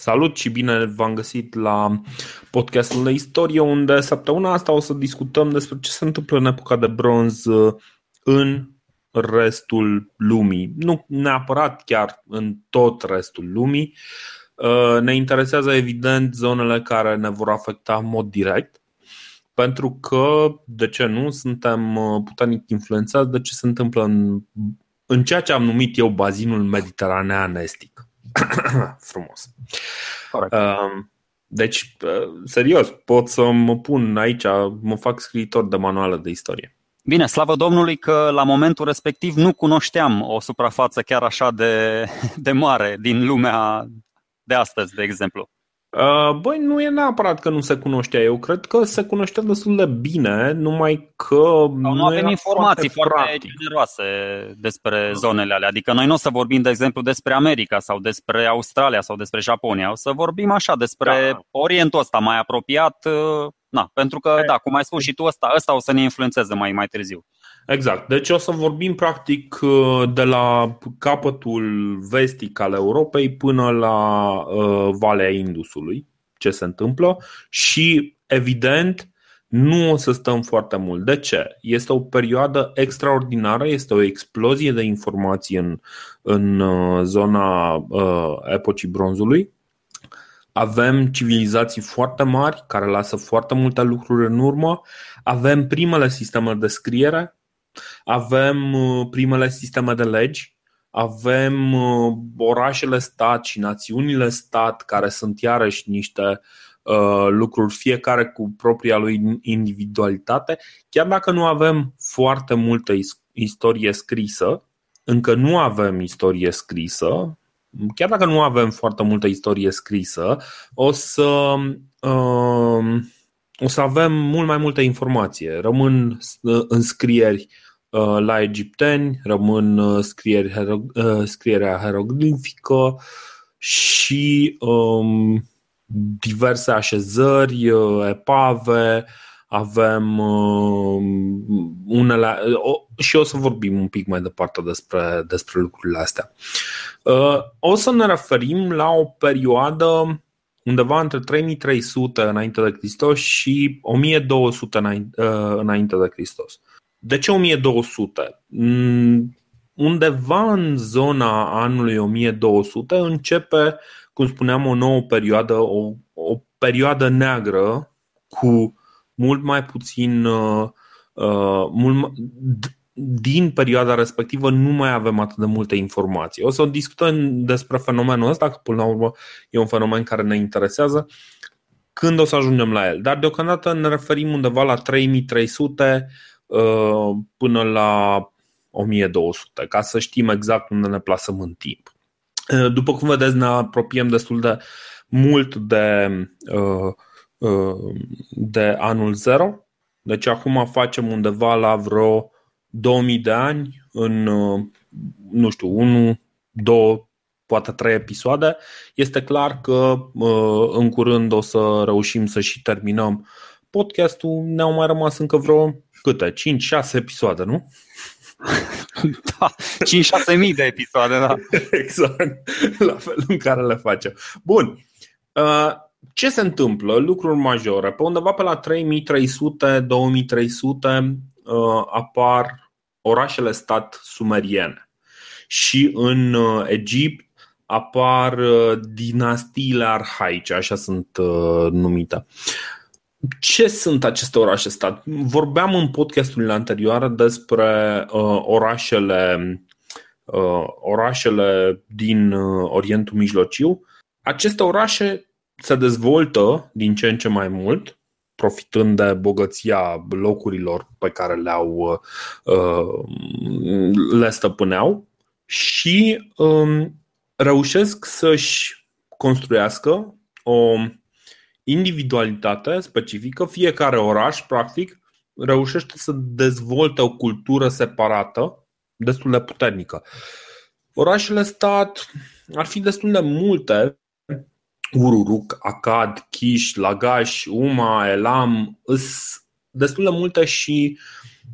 Salut și bine v-am găsit la podcastul de istorie unde săptămâna asta o să discutăm despre ce se întâmplă în epoca de bronz uh, în restul lumii. Nu neapărat chiar în tot restul lumii. Uh, ne interesează evident zonele care ne vor afecta în mod direct pentru că, de ce nu, suntem uh, puternic influențați de ce se întâmplă în, în ceea ce am numit eu bazinul mediteranean estic. Frumos. Corect. Um, deci, uh, serios, pot să mă pun aici, mă fac scriitor de manuală de istorie. Bine, slavă Domnului că la momentul respectiv nu cunoșteam o suprafață chiar așa de, de mare din lumea de astăzi, de exemplu. Uh, băi, nu e neapărat că nu se cunoștea. Eu cred că se cunoștea destul de bine, numai că Sau nu, nu avem informații foarte, foarte generoase despre zonele alea. Adică noi nu o să vorbim, de exemplu, despre America sau despre Australia sau despre Japonia. O să vorbim așa despre da. Orientul ăsta mai apropiat. Uh, na, pentru că, da, cum ai spus și tu, ăsta, ăsta o să ne influențeze mai, mai târziu. Exact. Deci o să vorbim practic uh, de la capătul vestic al Europei până la uh, Valea Indusului, ce se întâmplă și evident nu o să stăm foarte mult. De ce? Este o perioadă extraordinară, este o explozie de informații în, în uh, zona uh, epocii bronzului. Avem civilizații foarte mari care lasă foarte multe lucruri în urmă. Avem primele sisteme de scriere, avem uh, primele sisteme de legi, avem uh, orașele stat și națiunile stat care sunt iarăși niște uh, lucruri, fiecare cu propria lui individualitate, chiar dacă nu avem foarte multă istorie scrisă, încă nu avem istorie scrisă, chiar dacă nu avem foarte multă istorie scrisă, o să, uh, o să avem mult mai multă informație. Rămân înscrieri Uh, la egipteni, rămân uh, scrieri, uh, scrierea hieroglifică și um, diverse așezări, epave, avem um, unele o, și o să vorbim un pic mai departe despre, despre lucrurile astea. O să ne referim la o perioadă undeva între 3300 înainte de Hristos și 1200 înainte de Hristos. De ce 1200? Mm, undeva în zona anului 1200 începe, cum spuneam, o nouă perioadă, o, o perioadă neagră cu mult mai puțin. Uh, uh mult, din perioada respectivă nu mai avem atât de multe informații. O să discutăm despre fenomenul ăsta, că până la urmă e un fenomen care ne interesează, când o să ajungem la el. Dar deocamdată ne referim undeva la 3300 Uh, până la 1200, ca să știm exact unde ne plasăm în timp. Uh, după cum vedeți, ne apropiem destul de mult de, uh, de anul 0. Deci acum facem undeva la vreo 2000 de ani în, nu știu, 1, 2, poate 3 episoade. Este clar că în curând o să reușim să și terminăm podcastul. Ne-au mai rămas încă vreo câte? 5-6 episoade, nu? da, 5-6 mii de episoade, da. exact, la felul în care le facem. Bun. Uh, ce se întâmplă? Lucruri majore. Pe undeva pe la 3300-2300 uh, apar orașele stat sumeriene. Și în uh, Egipt apar dinastiile arhaice, așa sunt numite. Ce sunt aceste orașe stat? Vorbeam în podcasturile anterioare despre uh, orașele, uh, orașele din uh, Orientul Mijlociu. Aceste orașe se dezvoltă din ce în ce mai mult, profitând de bogăția locurilor pe care le-au, uh, le stăpâneau și um, reușesc să-și construiască o individualitate specifică, fiecare oraș, practic, reușește să dezvolte o cultură separată, destul de puternică. Orașele stat ar fi destul de multe, Ururuk, Akad, Kish, Lagash, Uma, Elam, îs destul de multe și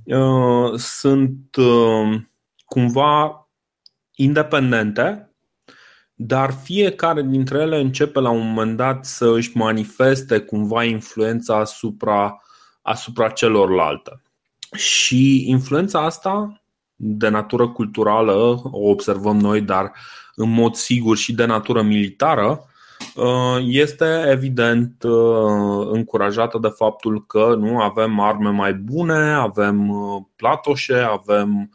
uh, sunt uh, cumva independente dar fiecare dintre ele începe la un moment dat să își manifeste cumva influența asupra, asupra celorlalte. Și influența asta, de natură culturală, o observăm noi, dar în mod sigur și de natură militară, uh, este evident uh, încurajată de faptul că nu avem arme mai bune, avem uh, platoșe, avem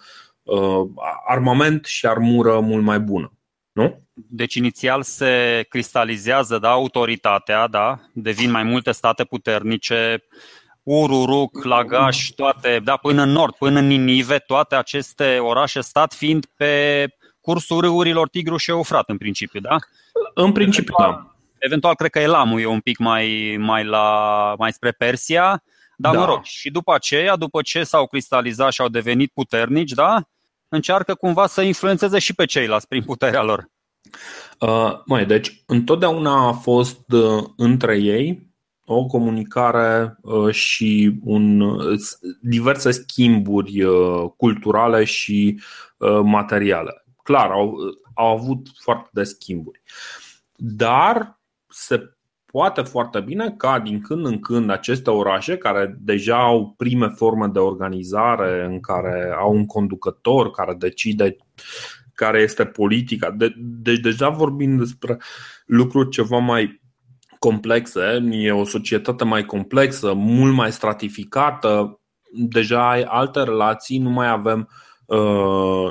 armament și armură mult mai bună. Nu? Deci inițial se cristalizează da, autoritatea, da, devin mai multe state puternice, Ururuk, Lagash, toate, da, până în nord, până în Ninive, toate aceste orașe stat fiind pe cursul râurilor Tigru și Eufrat în principiu, da? În principiu, eventual, da. Eventual cred că Elamul e un pic mai, mai, la, mai spre Persia, dar da. mă rog, și după aceea, după ce s-au cristalizat și au devenit puternici, da? încearcă cumva să influențeze și pe ceilalți prin puterea lor. Uh, mai, deci întotdeauna a fost uh, între ei o comunicare uh, și un, uh, diverse schimburi uh, culturale și uh, materiale. Clar, au, au avut foarte de schimburi. Dar se poate foarte bine ca din când în când aceste orașe care deja au prime forme de organizare în care au un conducător care decide care este politica. De, deci deja vorbim despre lucruri ceva mai complexe, e o societate mai complexă, mult mai stratificată, deja ai alte relații, nu mai avem uh,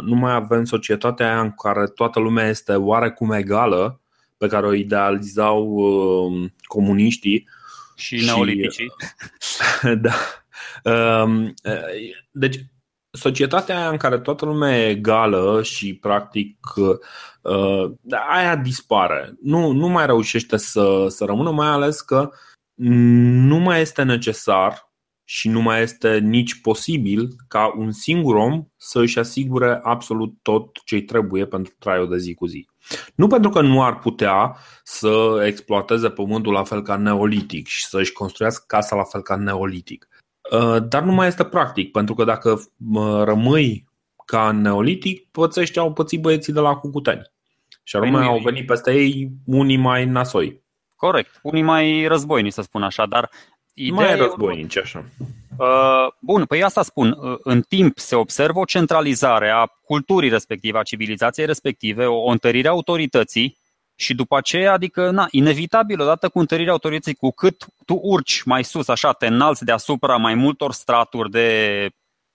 nu mai avem societatea aia în care toată lumea este oarecum egală, pe care o idealizau uh, comuniștii. Și neoliticii. da. Um, deci, societatea aia în care toată lumea e egală și practic uh, aia dispare. Nu, nu mai reușește să, să rămână, mai ales că nu mai este necesar și nu mai este nici posibil ca un singur om să își asigure absolut tot ce trebuie pentru traiul de zi cu zi. Nu pentru că nu ar putea să exploateze pământul la fel ca neolitic și să își construiască casa la fel ca neolitic. Uh, dar nu mai este practic, pentru că dacă rămâi ca neolitic, pățești au pățit băieții de la Cucuteni. Și anume păi au venit peste ei unii mai nasoi. Corect, unii mai războinici, să spun așa, dar Ideea mai războinici, așa. Uh, bun, păi asta spun. Uh, în timp se observă o centralizare a culturii respective, a civilizației respective, o întărire a autorității și după aceea, adică, na, inevitabil, odată cu întărirea autorității, cu cât tu urci mai sus, așa, te înalți deasupra mai multor straturi de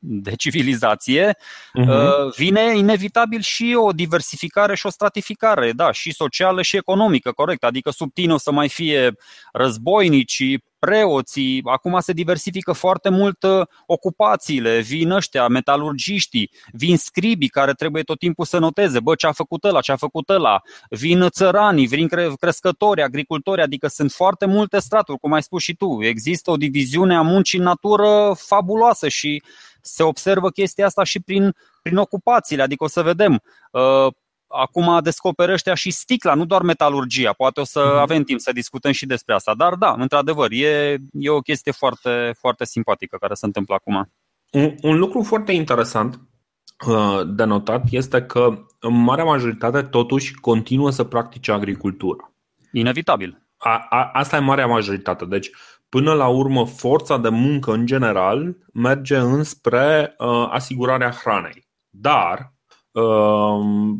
de civilizație, uh-huh. vine inevitabil și o diversificare și o stratificare, da, și socială și economică, corect. Adică sub tine o să mai fie războinici, preoții, acum se diversifică foarte mult uh, ocupațiile, vin ăștia, metalurgiștii, vin scribii care trebuie tot timpul să noteze, bă, ce a făcut ăla, ce a făcut ăla, vin țăranii, vin crescători, agricultori, adică sunt foarte multe straturi, cum ai spus și tu. Există o diviziune a muncii în natură fabuloasă și se observă chestia asta și prin, prin ocupațiile, adică o să vedem. Uh, acum descoperă ăștia și sticla, nu doar metalurgia. Poate o să mm-hmm. avem timp să discutăm și despre asta. Dar da, într-adevăr, e, e o chestie foarte, foarte simpatică care se întâmplă acum. Un, un lucru foarte interesant uh, de notat este că în marea majoritate totuși continuă să practice agricultură. Inevitabil. A, a, asta e marea majoritate. Deci, până la urmă, forța de muncă în general merge înspre uh, asigurarea hranei. Dar Ehm,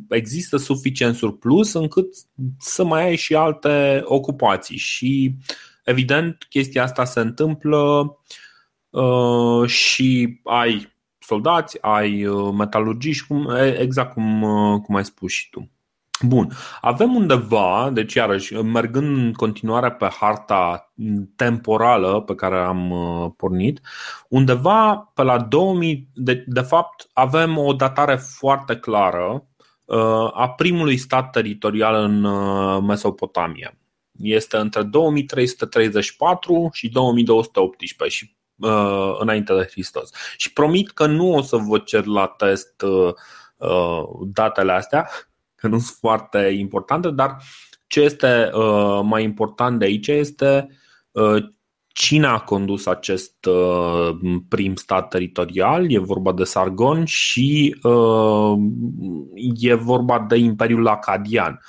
există suficient surplus încât să mai ai și alte ocupații și evident chestia asta se întâmplă ehm, și ai soldați, ai uh, metalurgiști, exact cum, uh, cum ai spus și tu. Bun. Avem undeva, deci iarăși, mergând în continuare pe harta temporală pe care am uh, pornit, undeva pe la 2000, de, de fapt, avem o datare foarte clară uh, a primului stat teritorial în uh, Mesopotamia. Este între 2334 și 2218 și uh, înainte de Hristos. Și promit că nu o să vă cer la test uh, datele astea, că nu sunt foarte importante, dar ce este uh, mai important de aici este uh, cine a condus acest uh, prim stat teritorial. E vorba de Sargon și e vorba de Imperiul Acadian.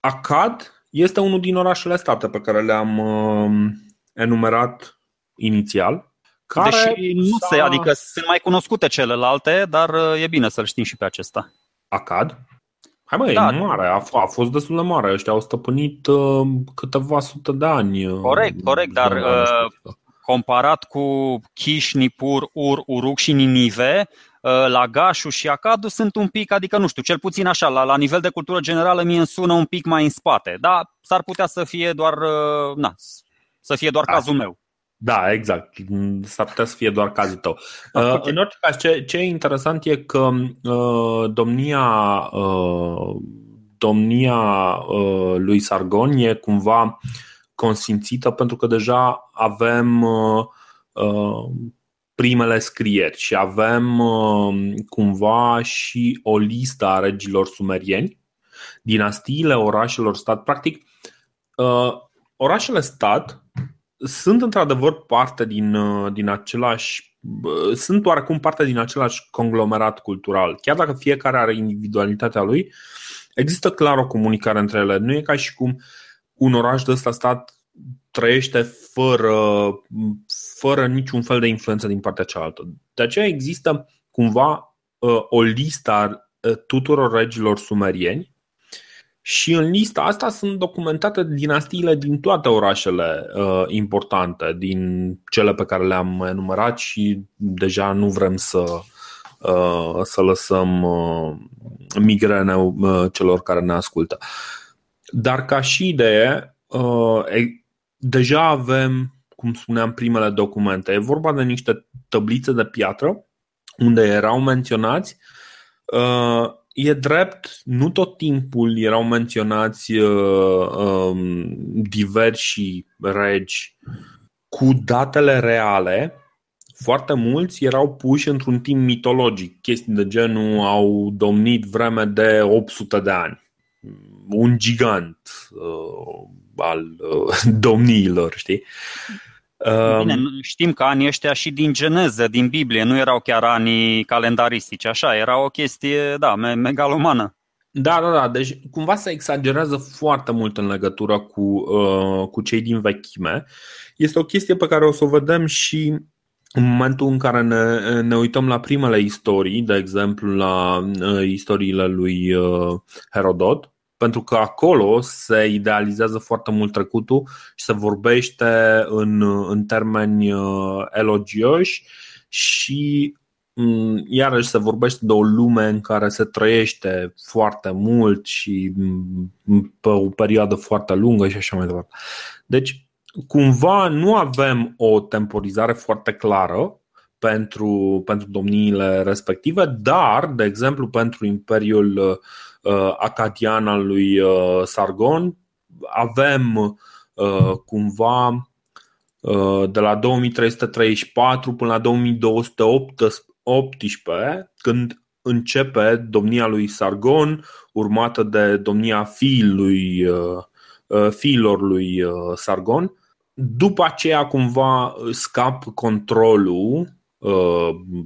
Akkad este unul din orașele state pe care le-am uh, enumerat inițial. Care Deși nu se, adică sunt mai cunoscute celelalte, dar uh, e bine să-l știm și pe acesta. Akkad? Hai mă, da. e mare, a, a fost destul de mare. Ăștia au stăpânit uh, câteva sute de ani. Uh, corect, corect, dar uh, comparat cu Kish, Nipur, Ur, Uruk și Ninive, uh, Lagașul și Acadu sunt un pic, adică nu știu, cel puțin așa, la, la nivel de cultură generală mi îmi sună un pic mai în spate, dar s-ar putea să fie doar, uh, na, să fie doar da. cazul meu. Da, exact. S-ar putea să fie doar cazul tău. Uh, okay. În orice caz, ce, ce e interesant e că uh, domnia, uh, domnia uh, lui Sargon e cumva consimțită pentru că deja avem uh, uh, primele scrieri și avem uh, cumva și o listă a regilor sumerieni, dinastiile orașelor stat. Practic, uh, orașele stat sunt într-adevăr parte din, uh, din același sunt oarecum parte din același conglomerat cultural. Chiar dacă fiecare are individualitatea lui, există clar o comunicare între ele. Nu e ca și cum un oraș de ăsta stat trăiește fără, fără niciun fel de influență din partea cealaltă. De aceea există cumva uh, o listă a uh, tuturor regilor sumerieni și în lista asta sunt documentate dinastiile din toate orașele uh, importante, din cele pe care le-am enumerat și deja nu vrem să, uh, să lăsăm uh, migrene uh, celor care ne ascultă. Dar ca și idee, uh, deja avem, cum spuneam, primele documente. E vorba de niște tablițe de piatră unde erau menționați uh, E drept, nu tot timpul erau menționați uh, um, diversi regi cu datele reale. Foarte mulți erau puși într-un timp mitologic, chestii de genul au domnit vreme de 800 de ani. Un gigant uh, al uh, domniilor, știi? Bine, um, știm că anii ăștia și din geneză, din Biblie, nu erau chiar anii calendaristici, așa, era o chestie, da, megalomană. Da, da, da, deci cumva se exagerează foarte mult în legătură cu, uh, cu cei din vechime. Este o chestie pe care o să o vedem și în momentul în care ne, ne uităm la primele istorii, de exemplu la uh, istoriile lui uh, Herodot, pentru că acolo se idealizează foarte mult trecutul și se vorbește în, în termeni uh, elogioși și mm, iarăși se vorbește de o lume în care se trăiește foarte mult și mm, pe o perioadă foarte lungă și așa mai departe. Deci, cumva nu avem o temporizare foarte clară pentru, pentru domniile respective, dar, de exemplu, pentru Imperiul uh, Uh, acadian al lui uh, Sargon. Avem uh, cumva de la 2334 până la 2218, când începe domnia lui Sargon, urmată de domnia fiului, fiilor lui Sargon. După aceea cumva scap controlul Uh,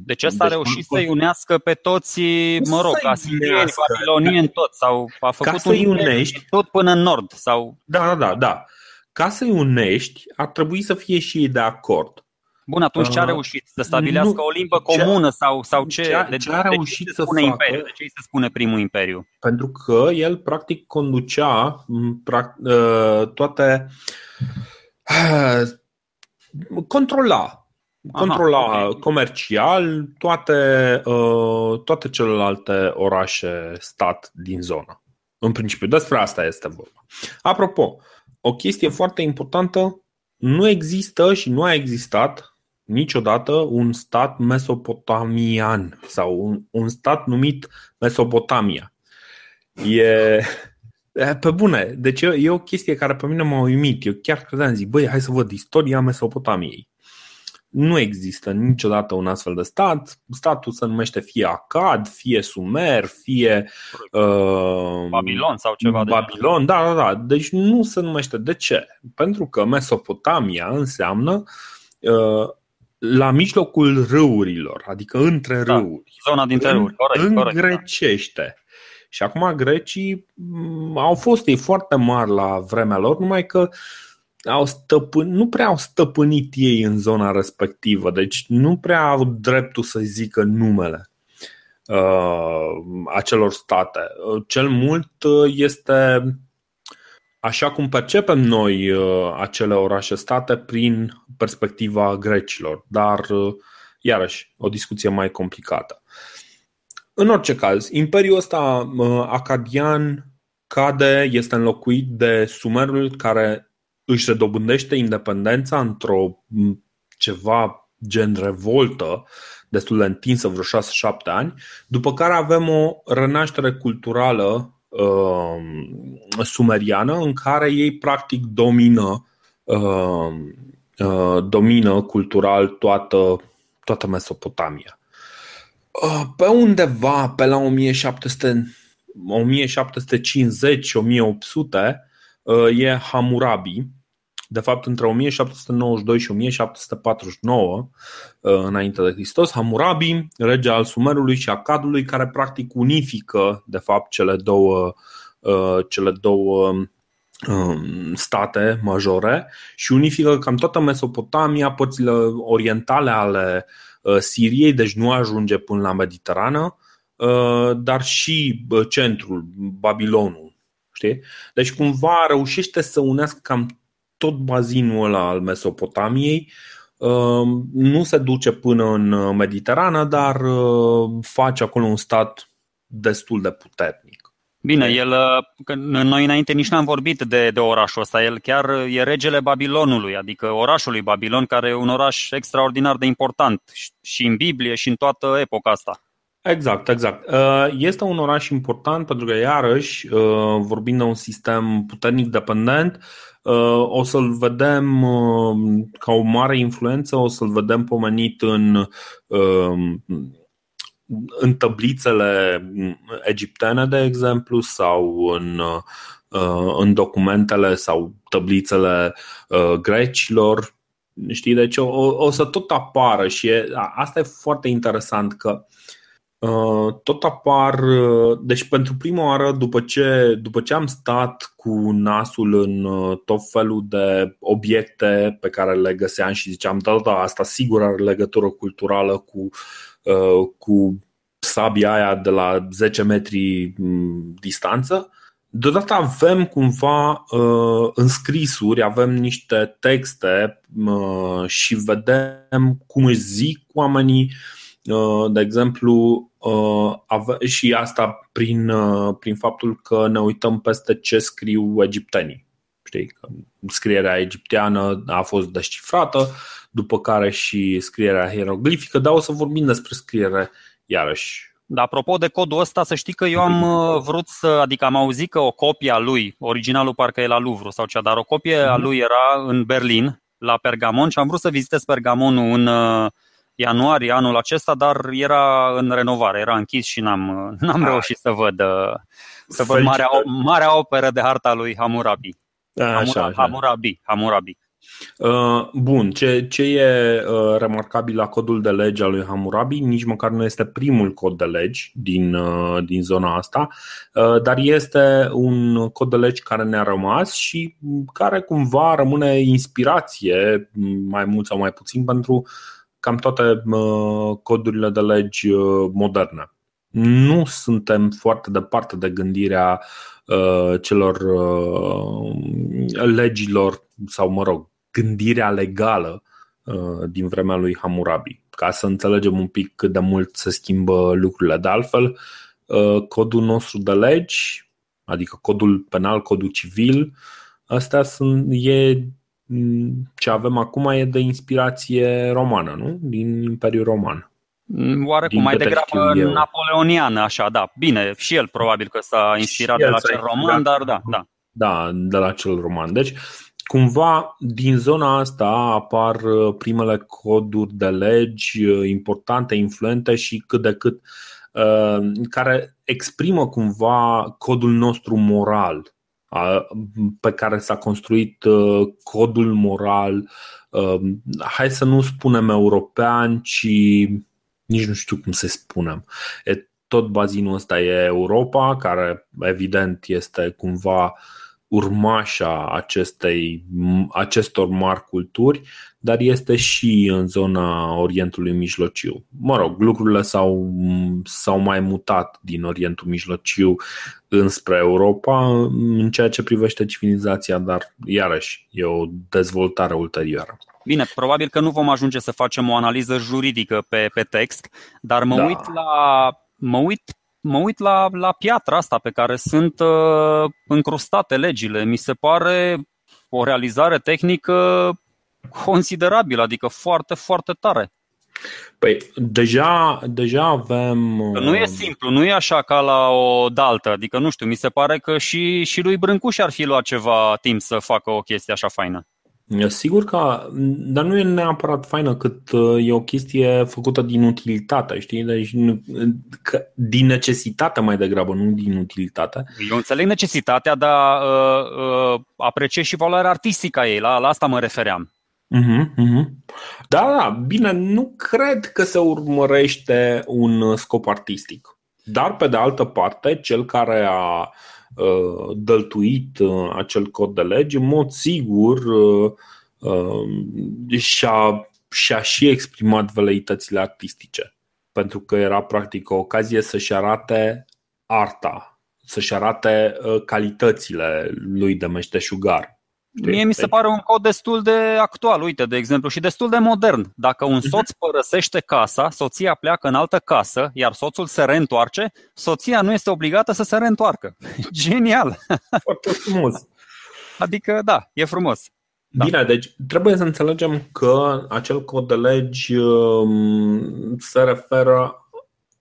deci ăsta deci, a reușit să-i unească pe toți, mă rog, asirieni, babilonieni, tot. Sau a făcut ca să-i unești, tot până în nord. Sau... Da, da, da, da. Ca să-i unești, ar trebui să fie și ei de acord. Bun, atunci ce a uh, reușit? Să stabilească nu, o limbă comună ce, sau, sau ce? Ce, de, ce a reușit de ce să spune facă? Imperiu? De ce se spune primul imperiu? Pentru că el practic conducea uh, toate controla controla Aha, okay. comercial toate, uh, toate celelalte orașe stat din zonă. În principiu, despre asta este vorba. Apropo, o chestie foarte importantă, nu există și nu a existat niciodată un stat mesopotamian sau un, un stat numit Mesopotamia. E, pe bune, deci e, e o chestie care pe mine m-a uimit. Eu chiar credeam, zic, băi, hai să văd istoria Mesopotamiei. Nu există niciodată un astfel de stat. Statul se numește fie Acad, fie Sumer, fie uh, Babilon sau ceva Babilon, de da, da, da. Deci nu se numește. De ce? Pentru că Mesopotamia înseamnă uh, la mijlocul râurilor, adică între da, râuri. Zona dintre râuri, corect. În corect, grecește. Da. Și acum grecii mm, au fost ei foarte mari la vremea lor, numai că au stăpân, nu prea au stăpânit ei în zona respectivă, deci nu prea au dreptul să zică numele uh, acelor state. Cel mult uh, este așa cum percepem noi uh, acele orașe-state prin perspectiva grecilor, dar uh, iarăși o discuție mai complicată. În orice caz, imperiul ăsta uh, acadian cade, este înlocuit de sumerul care își redobândește independența într-o ceva gen revoltă destul de întinsă, vreo 6-7 ani, după care avem o renaștere culturală uh, sumeriană în care ei practic domină uh, uh, domină cultural toată, toată Mesopotamia. Uh, pe undeva pe la 1700 1750-1800 uh, e Hammurabi, de fapt, între 1792 și 1749 uh, înainte de Hristos, Hammurabi, rege al Sumerului și Acadului, care practic unifică, de fapt, cele două, uh, cele două um, state majore și unifică cam toată Mesopotamia, părțile orientale ale uh, Siriei, deci nu ajunge până la Mediterană, dar și centrul, Babilonul. Știi? Deci cumva reușește să unească cam tot bazinul ăla al Mesopotamiei um, nu se duce până în uh, Mediterană, dar uh, face acolo un stat destul de puternic. Bine, el, uh, că noi înainte nici n-am vorbit de, de orașul ăsta, el chiar e regele Babilonului, adică orașului Babilon, care e un oraș extraordinar de important și în Biblie și în toată epoca asta. Exact, exact. Este un oraș important pentru că, iarăși, vorbind de un sistem puternic dependent, Uh, o să-l vedem uh, ca o mare influență, o să-l vedem pomenit în, uh, în tablițele egiptene, de exemplu, sau în, în documentele sau tablițele grecilor. Știi, deci o, o să tot apară și e, asta e foarte interesant că uh, Uh, tot apar, uh, deci pentru prima oară după ce, după ce am stat cu nasul în uh, tot felul de obiecte pe care le găseam și ziceam, da, da, asta sigur are legătură culturală cu, cu sabia aia de la 10 metri mm, distanță, Deodată avem cumva uh, înscrisuri, avem niște texte uh, și vedem cum își zic oamenii, uh, de exemplu, Uh, și asta prin, uh, prin faptul că ne uităm peste ce scriu egiptenii. Știi? Că scrierea egipteană a fost descifrată, după care și scrierea hieroglifică, dar o să vorbim despre scriere iarăși dar apropo de codul ăsta, să știi că eu am uh, vrut să, adică am auzit că o copie a lui, originalul parcă e la Louvre sau cea, dar o copie a mhm. lui era în Berlin, la Pergamon și am vrut să vizitez Pergamonul în, ianuarie anul acesta, dar era în renovare, era închis și n-am, n-am reușit să văd, să văd marea, marea operă de harta lui Hammurabi. Așa, așa. Hammurabi, Hammurabi. Uh, bun, ce, ce e uh, remarcabil la codul de lege al lui Hammurabi, nici măcar nu este primul cod de legi din, uh, din zona asta, dar este un cod de legi care ne-a rămas și care cumva rămâne inspirație, mai mult sau mai puțin, pentru uh, cam toate codurile de legi uh, moderne. Nu suntem foarte departe de gândirea uh, celor uh, legilor sau, mă rog, gândirea legală din vremea lui Hammurabi, ca să înțelegem un pic cât de mult se schimbă lucrurile. De altfel, codul nostru de legi, adică codul penal, codul civil, astea sunt, e ce avem acum e de inspirație romană, nu? Din Imperiul Roman. Mm, oarecum, mai degrabă napoleoniană, așa, da. Bine, și el probabil că s-a inspirat de la cel roman, dar da, da. Da, de la cel roman. Deci, cumva, din zona asta apar uh, primele coduri de legi uh, importante, influente și cât de cât uh, care exprimă cumva codul nostru moral pe care s-a construit uh, codul moral, um, hai să nu spunem european, ci nici nu știu cum să spunem, tot bazinul ăsta e Europa, care evident este cumva urmașa acestei, acestor mari culturi, dar este și în zona Orientului Mijlociu. Mă rog, lucrurile s-au, s-au mai mutat din Orientul Mijlociu înspre Europa în ceea ce privește civilizația, dar iarăși e o dezvoltare ulterioară. Bine, probabil că nu vom ajunge să facem o analiză juridică pe, pe text, dar mă da. uit la mă uit mă uit la, la piatra asta pe care sunt uh, încrustate legile. Mi se pare o realizare tehnică considerabilă, adică foarte, foarte tare. Păi, deja, deja avem. Că nu e uh, simplu, nu e așa ca la o daltă. Adică, nu știu, mi se pare că și, și lui Brâncuș ar fi luat ceva timp să facă o chestie așa faină. Sigur că, dar nu e neapărat faină cât uh, e o chestie făcută din utilitate, știi? Deci, că, din necesitate mai degrabă, nu din utilitate. Eu înțeleg necesitatea, dar uh, uh, apreciez și valoarea artistică a ei, la, la asta mă refeream. Uh-huh, uh-huh. Da, da, bine, nu cred că se urmărește un scop artistic. Dar, pe de altă parte, cel care a Uh, dăltuit uh, acel cod de lege, în mod sigur uh, și-a, și-a și exprimat veleitățile artistice. Pentru că era practic o ocazie să-și arate arta, să-și arate calitățile lui de meșteșugar. Știi? Mie mi se pare un cod destul de actual, uite, de exemplu, și destul de modern. Dacă un soț părăsește casa, soția pleacă în altă casă, iar soțul se reîntoarce, soția nu este obligată să se reîntoarcă. Genial! Foarte frumos. Adică, da, e frumos. Da. Bine, deci trebuie să înțelegem că acel cod de legi um, se referă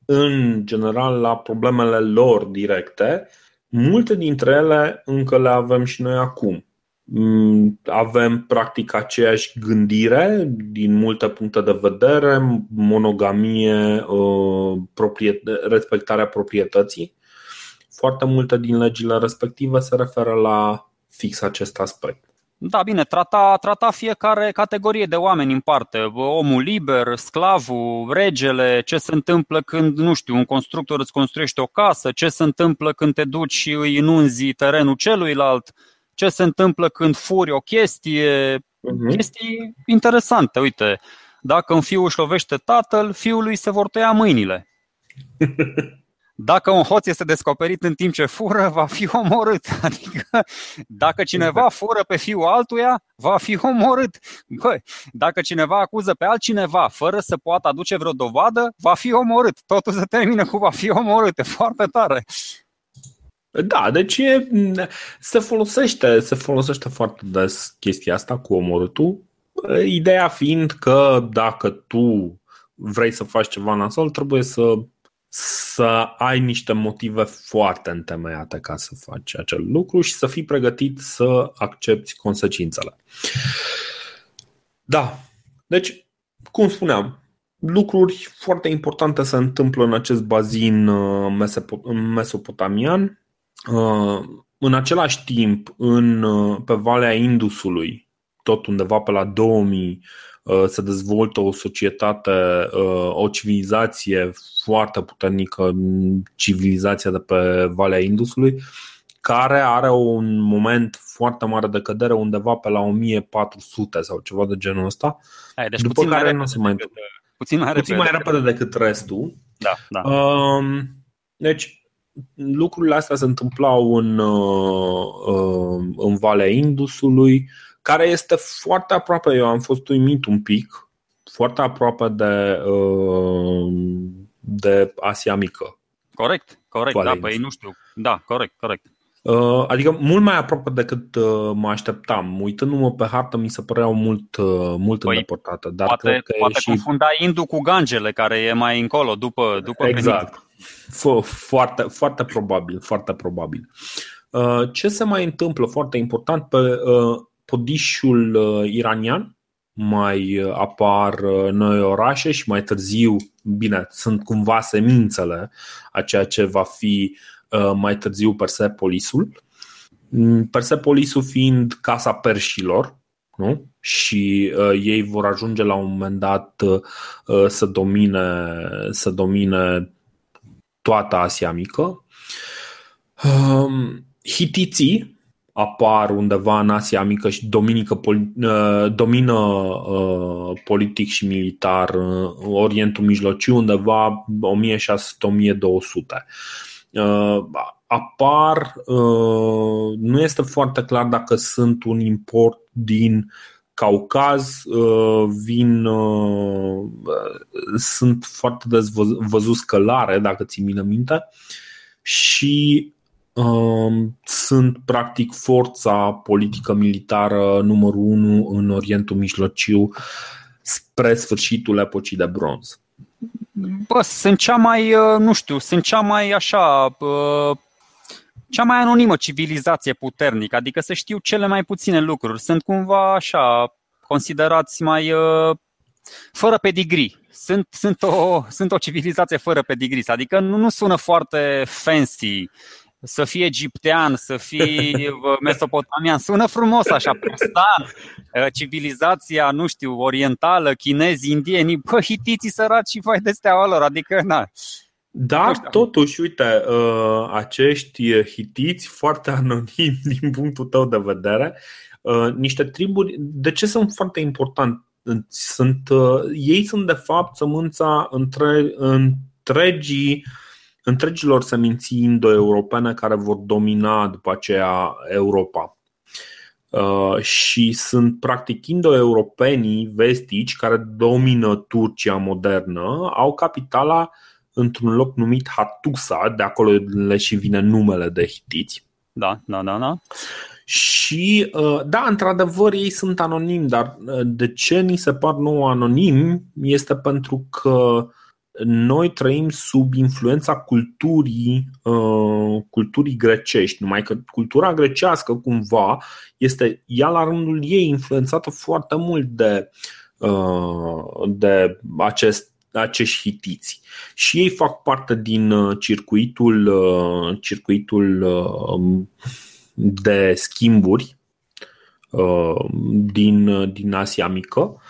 în general la problemele lor directe. Multe dintre ele încă le avem și noi acum. Mm, avem practic aceeași gândire din multe puncte de vedere, monogamie, uh, respectarea proprietății. Foarte multe din legile respective se referă la fix acest aspect. Da, bine, trata, trata fiecare categorie de oameni în parte. Omul liber, sclavul, regele, ce se întâmplă când, nu știu, un constructor îți construiește o casă, ce se întâmplă când te duci și îi inunzi terenul celuilalt ce se întâmplă când furi o chestie, uh-huh. chestii interesante. Uite, dacă un fiu își lovește tatăl, fiului se vor tăia mâinile. Dacă un hoț este descoperit în timp ce fură, va fi omorât. Adică, dacă cineva exact. fură pe fiul altuia, va fi omorât. Băi, dacă cineva acuză pe altcineva fără să poată aduce vreo dovadă, va fi omorât. Totul se termină cu va fi omorât. E foarte tare. Da, deci e, se folosește, se folosește foarte des chestia asta cu omorâtul. Ideea fiind că dacă tu vrei să faci ceva nasol, trebuie să, să ai niște motive foarte întemeiate ca să faci acel lucru și să fii pregătit să accepti consecințele. Da, deci, cum spuneam, lucruri foarte importante se întâmplă în acest bazin uh, mesopotamian Uh, în același timp, în, uh, pe Valea Indusului, tot undeva pe la 2000, uh, se dezvoltă o societate, o civilizație foarte puternică, civilizația de pe Valea Indusului, care are un moment foarte mare de cădere undeva pe la 1400 sau ceva de genul ăsta. Hai, deci după care nu se mai decât, puțin mai, puțin repede, mai repede decât restul. Da, da. Um, deci lucrurile astea se întâmplau în, uh, uh, în Valea Indusului, care este foarte aproape, eu am fost uimit un pic, foarte aproape de, uh, de Asia Mică. Corect, corect, Valea da, păi nu știu. Da, corect, corect. Adică mult mai aproape decât mă așteptam. Uitându-mă pe hartă, mi se păreau mult, mult păi, îndepărtată. Dar poate cred că poate e și... confunda Indu cu Gangele, care e mai încolo, după, după Exact. Foarte, foarte probabil, foarte probabil. Uh, ce se mai întâmplă foarte important pe uh, podișul uh, iranian? Mai apar noi orașe și mai târziu, bine, sunt cumva semințele a ceea ce va fi mai târziu Persepolisul. Mm, Persepolisul fiind casa perșilor, nu? și uh, ei vor ajunge la un moment dat uh, să domine, să domine toată Asia Mică. Um, hitiții apar undeva în Asia Mică și dominică, uh, domină uh, politic și militar uh, Orientul Mijlociu undeva 1600-1200. Apar, nu este foarte clar dacă sunt un import din Caucaz, vin, sunt foarte des văzut călare, dacă ți mi minte, și Um, sunt practic forța politică militară numărul unu în Orientul Mijlociu spre sfârșitul epocii de bronz. Bă, sunt cea mai, uh, nu știu, sunt cea mai așa, uh, cea mai anonimă civilizație puternică, adică să știu cele mai puține lucruri. Sunt cumva așa, considerați mai uh, fără pedigree. Sunt, sunt, o, sunt o civilizație fără pedigree, adică nu, nu sună foarte fancy să fie egiptean, să fie mesopotamian, sună frumos așa, prostan, uh, civilizația, nu știu, orientală, chinezi, indieni, bă, hitiții săraci și vai de steaua lor, adică, na, dar, totuși, uite, uh, acești hitiți foarte anonimi din punctul tău de vedere, uh, niște triburi, de ce sunt foarte important? Sunt, ei sunt de fapt sămânța între, întregii întregilor seminții indo-europene care vor domina după aceea Europa. Uh, și sunt practic indo-europenii vestici care domină Turcia modernă, au capitala într-un loc numit Hattusa, de acolo le și vine numele de hitiți. Da, da, da, da. Și uh, da, într-adevăr ei sunt anonimi, dar uh, de ce ni se par nou anonimi este pentru că noi trăim sub influența culturii, uh, culturii grecești, numai că cultura grecească cumva este ea la rândul ei influențată foarte mult de, uh, de acest acești hitiți. Și ei fac parte din uh, circuitul, uh, circuitul uh, de schimburi din, din Asia Mică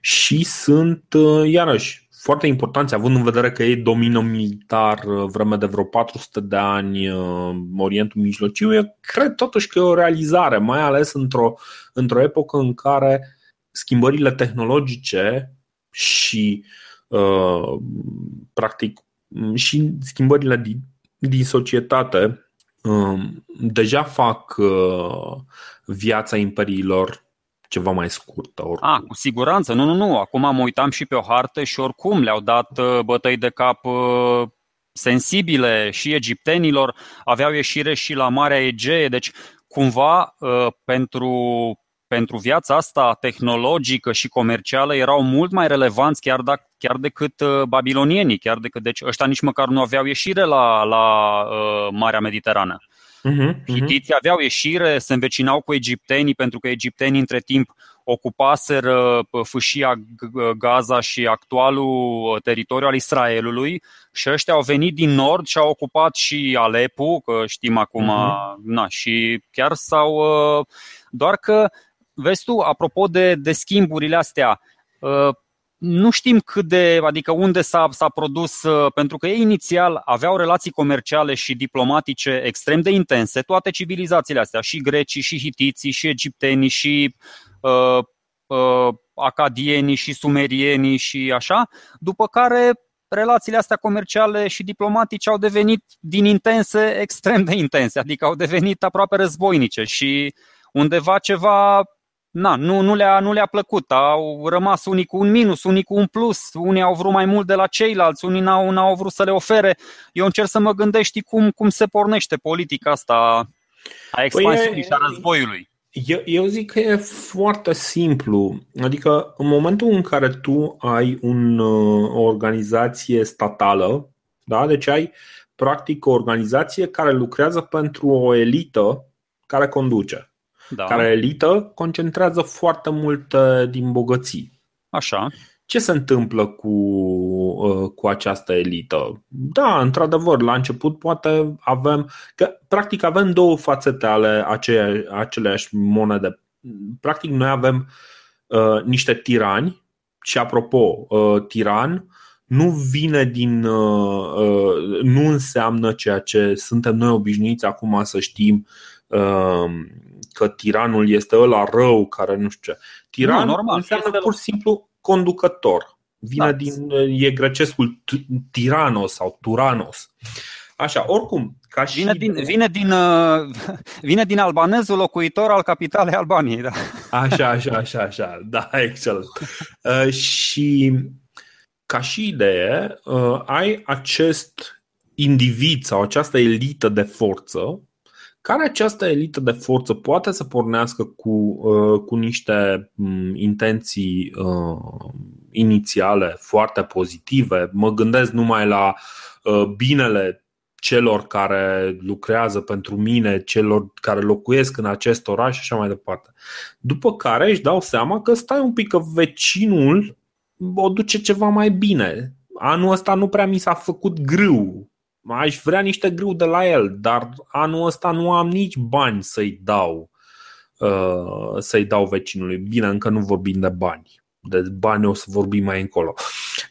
și sunt, iarăși, foarte importanți, având în vedere că ei domină militar uh, vreme de vreo 400 de ani uh, Orientul Mijlociu, eu cred totuși că e o realizare, mai ales într-o, într-o epocă în care schimbările tehnologice și uh, practic și schimbările din, din societate uh, deja fac uh, viața imperiilor ceva mai scurtă. Oricum. A, cu siguranță. Nu, nu, nu. Acum mă uitam și pe o hartă și oricum le-au dat uh, bătăi de cap uh, sensibile și egiptenilor, aveau ieșire și la Marea Egee, deci cumva uh, pentru, pentru viața asta tehnologică și comercială erau mult mai relevanți chiar, da, chiar decât babilonienii, chiar decât, deci ăștia nici măcar nu aveau ieșire la, la uh, Marea Mediterană. Uh-huh, uh-huh. Hitiții aveau ieșire, se învecinau cu egiptenii pentru că egiptenii între timp ocupaseră fâșia Gaza și actualul uh, teritoriu al Israelului și ăștia au venit din nord și au ocupat și Alepu, că știm acum, uh-huh. na, și chiar s-au... Uh, doar că, vezi tu, apropo de, de schimburile astea, uh, nu știm cât de, adică unde s-a, s-a produs, uh, pentru că ei inițial aveau relații comerciale și diplomatice extrem de intense, toate civilizațiile astea, și grecii, și hitiții, și egiptenii, și uh, uh, acadienii, și sumerienii, și așa, după care relațiile astea comerciale și diplomatice au devenit din intense extrem de intense, adică au devenit aproape războinice și undeva ceva na, nu, nu, le-a, nu le-a plăcut. Au rămas unii cu un minus, unii cu un plus, unii au vrut mai mult de la ceilalți, unii n-au, n-au vrut să le ofere. Eu încerc să mă gândesc cum, cum se pornește politica asta a expansiunii păi și a războiului. Eu, eu zic că e foarte simplu. Adică în momentul în care tu ai un, o organizație statală, da? deci ai practic o organizație care lucrează pentru o elită care conduce da. care elită concentrează foarte mult din bogății. Așa. Ce se întâmplă cu, uh, cu această elită? Da, într-adevăr, la început poate avem, că practic avem două fațete ale aceea, aceleași monede. Practic noi avem uh, niște tirani și apropo, uh, tiran nu vine din. Uh, uh, nu înseamnă ceea ce suntem noi obișnuiți acum să știm uh, că tiranul este ăla rău care nu știu ce. Tiranul nu, normal, înseamnă pur și simplu conducător. Vine da. din. e grecescul tiranos sau turanos. Așa, oricum, ca și vine, din, vine, din, uh, vine din albanezul locuitor al capitalei Albaniei. Da. Așa, așa, așa, așa. Da, excelent. Uh, și ca și idee, uh, ai acest individ sau această elită de forță care această elită de forță poate să pornească cu, uh, cu niște um, intenții uh, inițiale foarte pozitive. Mă gândesc numai la uh, binele celor care lucrează pentru mine, celor care locuiesc în acest oraș și așa mai departe. După care își dau seama că stai un pic că vecinul o duce ceva mai bine. Anul ăsta nu prea mi s-a făcut grâu. Aș vrea niște grâu de la el, dar anul ăsta nu am nici bani să-i dau uh, să-i dau vecinului. Bine, încă nu vorbim de bani. De bani o să vorbim mai încolo.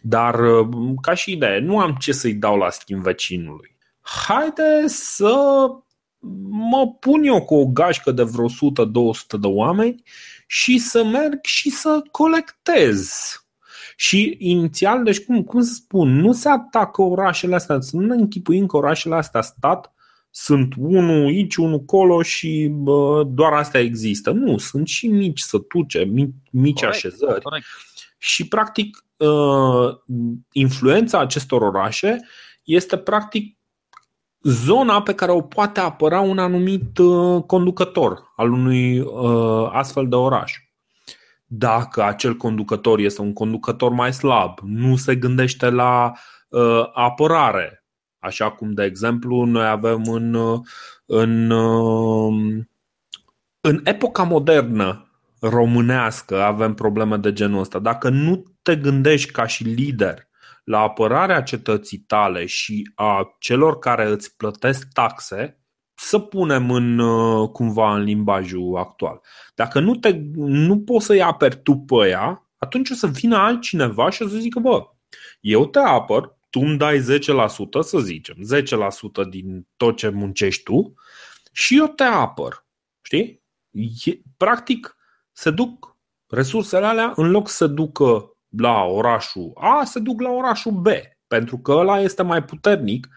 Dar uh, ca și idee, nu am ce să-i dau la schimb vecinului haide să mă pun eu cu o gașcă de vreo 100-200 de oameni și să merg și să colectez. Și inițial, deci cum, cum să spun, nu se atacă orașele astea, să nu ne închipuim că orașele astea stat sunt unul aici, unul colo și bă, doar astea există. Nu, sunt și mici sătuce, mici, mici corect, așezări. Corect. Și practic uh, influența acestor orașe este practic zona pe care o poate apăra un anumit uh, conducător al unui uh, astfel de oraș. Dacă acel conducător este un conducător mai slab, nu se gândește la uh, apărare, așa cum, de exemplu, noi avem în, în, în epoca modernă românească avem probleme de genul ăsta. Dacă nu te gândești ca și lider la apărarea cetății tale și a celor care îți plătesc taxe, să punem în, uh, cumva în limbajul actual. Dacă nu, te, nu poți să-i aperi tu pe ea, atunci o să vină altcineva și o să zică, bă, eu te apăr, tu îmi dai 10%, să zicem, 10% din tot ce muncești tu și eu te apăr. Știi? E, practic, se duc resursele alea, în loc să ducă la orașul A, se duc la orașul B, pentru că ăla este mai puternic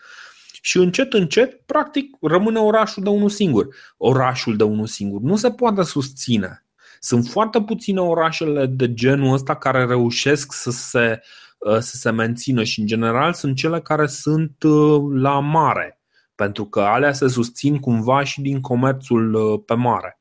și încet, încet, practic, rămâne orașul de unul singur. Orașul de unul singur nu se poate susține. Sunt foarte puține orașele de genul ăsta care reușesc să se, uh, să se mențină și, în general, sunt cele care sunt uh, la mare, pentru că alea se susțin cumva și din comerțul uh, pe mare.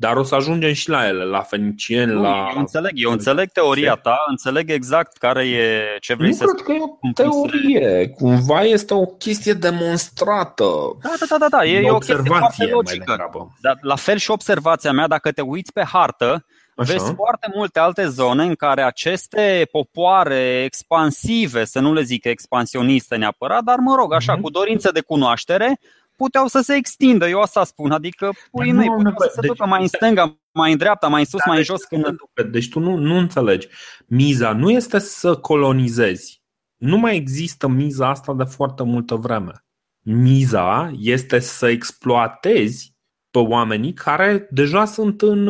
Dar o să ajungem și la ele, la fenicieni, nu, la... Eu înțeleg, eu înțeleg teoria ta, înțeleg exact care e ce vrei nu să cred că e o teorie, cumva este o chestie demonstrată. Da, da, da, da, da. e, e o chestie foarte logică. Dar la fel și observația mea, dacă te uiți pe hartă, Așa. Vezi foarte multe alte zone în care aceste popoare expansive, să nu le zic expansioniste neapărat, dar mă rog, așa, mm-hmm. cu dorință de cunoaștere, puteau să se extindă, eu asta spun, adică pui nu, puteau să se deci, ducă mai în stânga, mai în dreapta, mai în sus, mai în jos. Când... Deci tu nu, nu înțelegi. Miza nu este să colonizezi. Nu mai există miza asta de foarte multă vreme. Miza este să exploatezi pe oamenii care deja sunt în,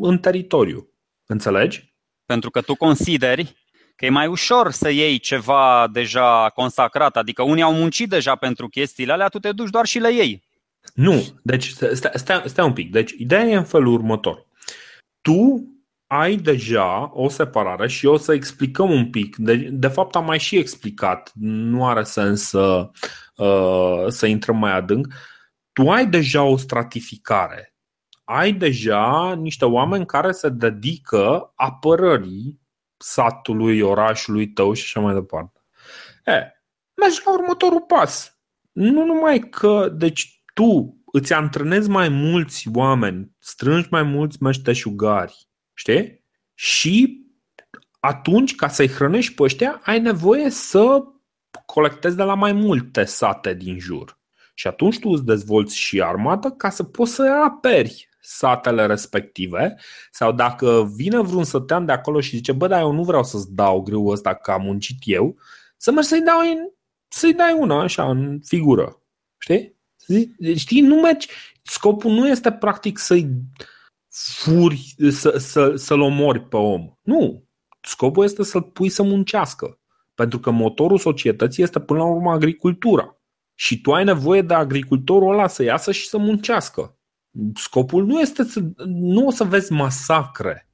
în teritoriu. Înțelegi? Pentru că tu consideri că e mai ușor să iei ceva deja consacrat, adică unii au muncit deja pentru chestiile alea, tu te duci doar și le iei. Nu, deci stai, stai, stai un pic. Deci ideea e în felul următor. Tu ai deja o separare și o să explicăm un pic. De, de fapt am mai și explicat, nu are sens să, uh, să intrăm mai adânc. Tu ai deja o stratificare. Ai deja niște oameni care se dedică apărării satului, orașului tău și așa mai departe. E, mergi la următorul pas. Nu numai că, deci tu îți antrenezi mai mulți oameni, strângi mai mulți meșteșugari, știi? Și atunci, ca să-i hrănești pe ăștia, ai nevoie să colectezi de la mai multe sate din jur. Și atunci tu îți dezvolți și armată ca să poți să aperi satele respective sau dacă vine vreun sătean de acolo și zice bă, dar eu nu vreau să-ți dau grâul ăsta că am muncit eu, să mergi să-i, dau în, să-i dai una așa în figură. Știi? Știi, nu mergi, scopul nu este practic să-i furi, să, să, să-l omori pe om. Nu. Scopul este să-l pui să muncească. Pentru că motorul societății este până la urmă agricultura. Și tu ai nevoie de agricultorul ăla să iasă și să muncească. Scopul nu este să. nu o să vezi masacre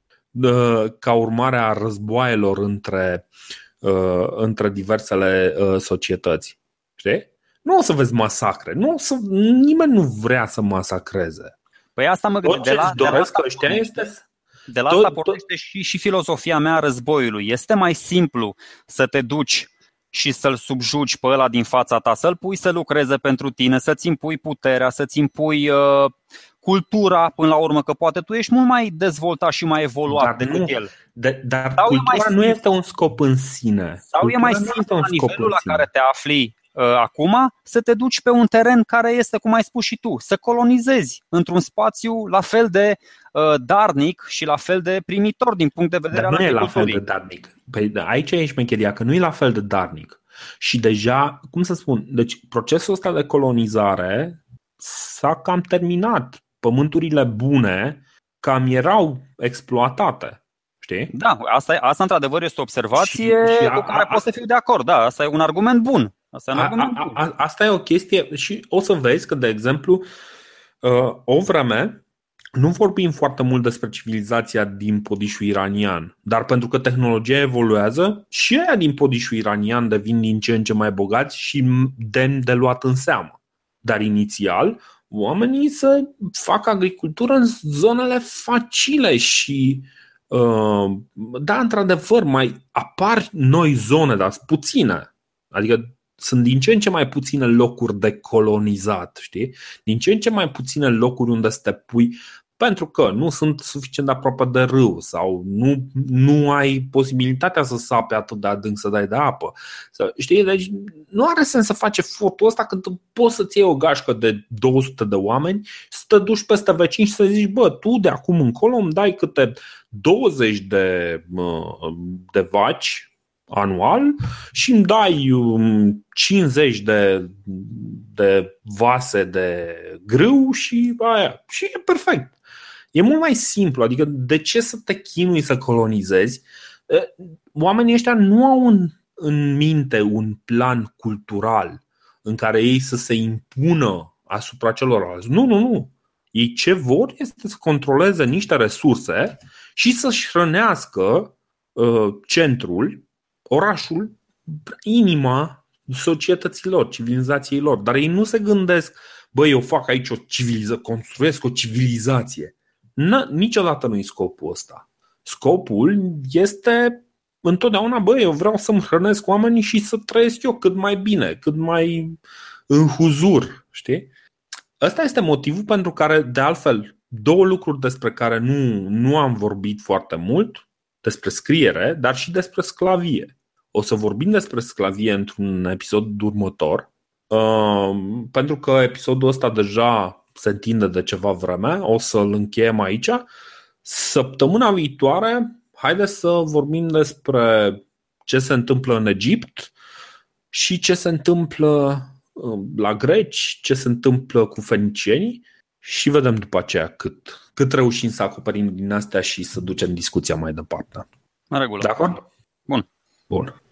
ca urmare a războaielor între, uh, între diversele uh, societăți. Știi? Nu o să vezi masacre. Nu o să, nimeni nu vrea să masacreze. Păi asta mă gândesc. De la, de la asta ăștia este de la asta pornește și, și filozofia mea a războiului. Este mai simplu să te duci și să-l subjugi pe ăla din fața ta, să-l pui să lucreze pentru tine, să-ți impui puterea, să-ți impui uh, cultura până la urmă, că poate tu ești mult mai dezvoltat și mai evoluat dar decât nu, el. De, dar sau cultura nu este un scop în sine. Sau cultura e mai simplu la nivelul la care te afli uh, acum să te duci pe un teren care este, cum ai spus și tu, să colonizezi într-un spațiu la fel de uh, darnic și la fel de primitor din punct de vedere Dar al nu e la fel de darnic. Păi da, aici e șmecheria, că nu e la fel de darnic. Și deja, cum să spun, deci procesul ăsta de colonizare s-a cam terminat. Pământurile bune cam erau exploatate. Știi? Da, asta, asta într-adăvăr este o observație și, și a, cu care a, pot să fiu de acord. Da, asta e un argument bun. Asta e, un argument a, a, a, asta e o chestie și o să vezi că, de exemplu, uh, o vreme nu vorbim foarte mult despre civilizația din podișul iranian, dar pentru că tehnologia evoluează, și aia din podișul iranian devin din ce în ce mai bogați și demn de luat în seamă. Dar inițial, oamenii să facă agricultură în zonele facile și uh, da, într-adevăr, mai apar noi zone, dar puține. Adică sunt din ce în ce mai puține locuri de colonizat, știi? Din ce în ce mai puține locuri unde să te pui pentru că nu sunt suficient de aproape de râu sau nu, nu ai posibilitatea să sape atât de adânc să dai de apă. Știi? Deci nu are sens să faci efortul ăsta când poți să-ți iei o gașcă de 200 de oameni să te duci peste vecini și să zici, bă, tu de acum încolo îmi dai câte 20 de, de vaci anual și îmi dai 50 um, de, de vase de grâu și aia. Și e perfect. E mult mai simplu, adică de ce să te chinui să colonizezi? Oamenii ăștia nu au în, în minte un plan cultural în care ei să se impună asupra celorlalți. Nu, nu, nu. Ei ce vor este să controleze niște resurse și să-și hrănească uh, centrul, orașul, inima societăților, civilizației lor. Dar ei nu se gândesc, băi, eu fac aici o civilizație, construiesc o civilizație. N- niciodată nu-i scopul ăsta. Scopul este întotdeauna, bă, eu vreau să-mi hrănesc oamenii și să trăiesc eu cât mai bine, cât mai în huzur, știi? Ăsta este motivul pentru care, de altfel, două lucruri despre care nu, nu am vorbit foarte mult, despre scriere, dar și despre sclavie. O să vorbim despre sclavie într-un episod următor, uh, pentru că episodul ăsta deja se întinde de ceva vreme, o să-l încheiem aici. Săptămâna viitoare, haideți să vorbim despre ce se întâmplă în Egipt și ce se întâmplă uh, la greci, ce se întâmplă cu fenicienii și vedem după aceea cât, cât reușim să acoperim din astea și să ducem discuția mai departe. În regulă. De acord? Bun. Bun.